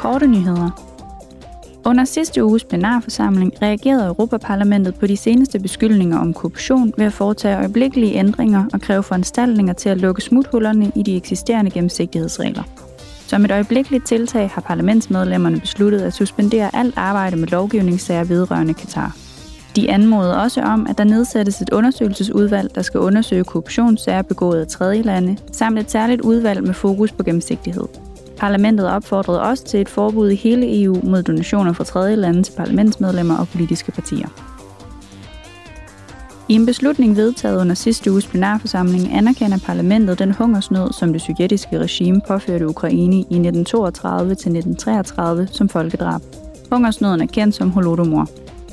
korte nyheder. Under sidste uges plenarforsamling reagerede Europaparlamentet på de seneste beskyldninger om korruption ved at foretage øjeblikkelige ændringer og kræve foranstaltninger til at lukke smuthullerne i de eksisterende gennemsigtighedsregler. Som et øjeblikkeligt tiltag har parlamentsmedlemmerne besluttet at suspendere alt arbejde med lovgivningssager vedrørende Katar. De anmoder også om, at der nedsættes et undersøgelsesudvalg, der skal undersøge korruptionssager begået af tredje lande, samt et særligt udvalg med fokus på gennemsigtighed. Parlamentet opfordrede også til et forbud i hele EU mod donationer fra tredje lande til parlamentsmedlemmer og politiske partier. I en beslutning vedtaget under sidste uges plenarforsamling anerkender parlamentet den hungersnød, som det sovjetiske regime påførte Ukraine i 1932-1933 som folkedrab. Hungersnøden er kendt som Holodomor.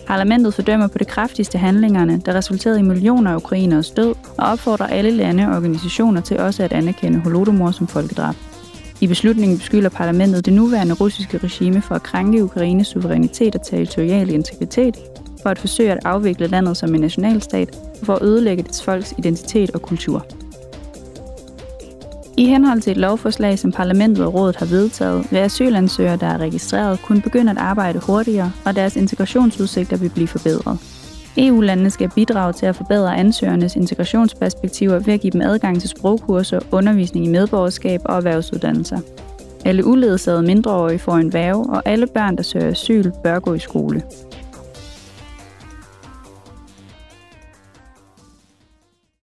Parlamentet fordømmer på det kraftigste handlingerne, der resulterede i millioner af ukrainers død, og opfordrer alle lande og organisationer til også at anerkende Holodomor som folkedrab. I beslutningen beskylder parlamentet det nuværende russiske regime for at krænke Ukraines suverænitet og territoriale integritet, for at forsøge at afvikle landet som en nationalstat og for at ødelægge dets folks identitet og kultur. I henhold til et lovforslag, som parlamentet og rådet har vedtaget, vil asylansøgere, der er registreret, kunne begynde at arbejde hurtigere, og deres integrationsudsigter vil blive forbedret. EU-landene skal bidrage til at forbedre ansøgernes integrationsperspektiver ved at give dem adgang til sprogkurser, undervisning i medborgerskab og erhvervsuddannelser. Alle uledsagede mindreårige får en værge, og alle børn, der søger asyl, bør gå i skole.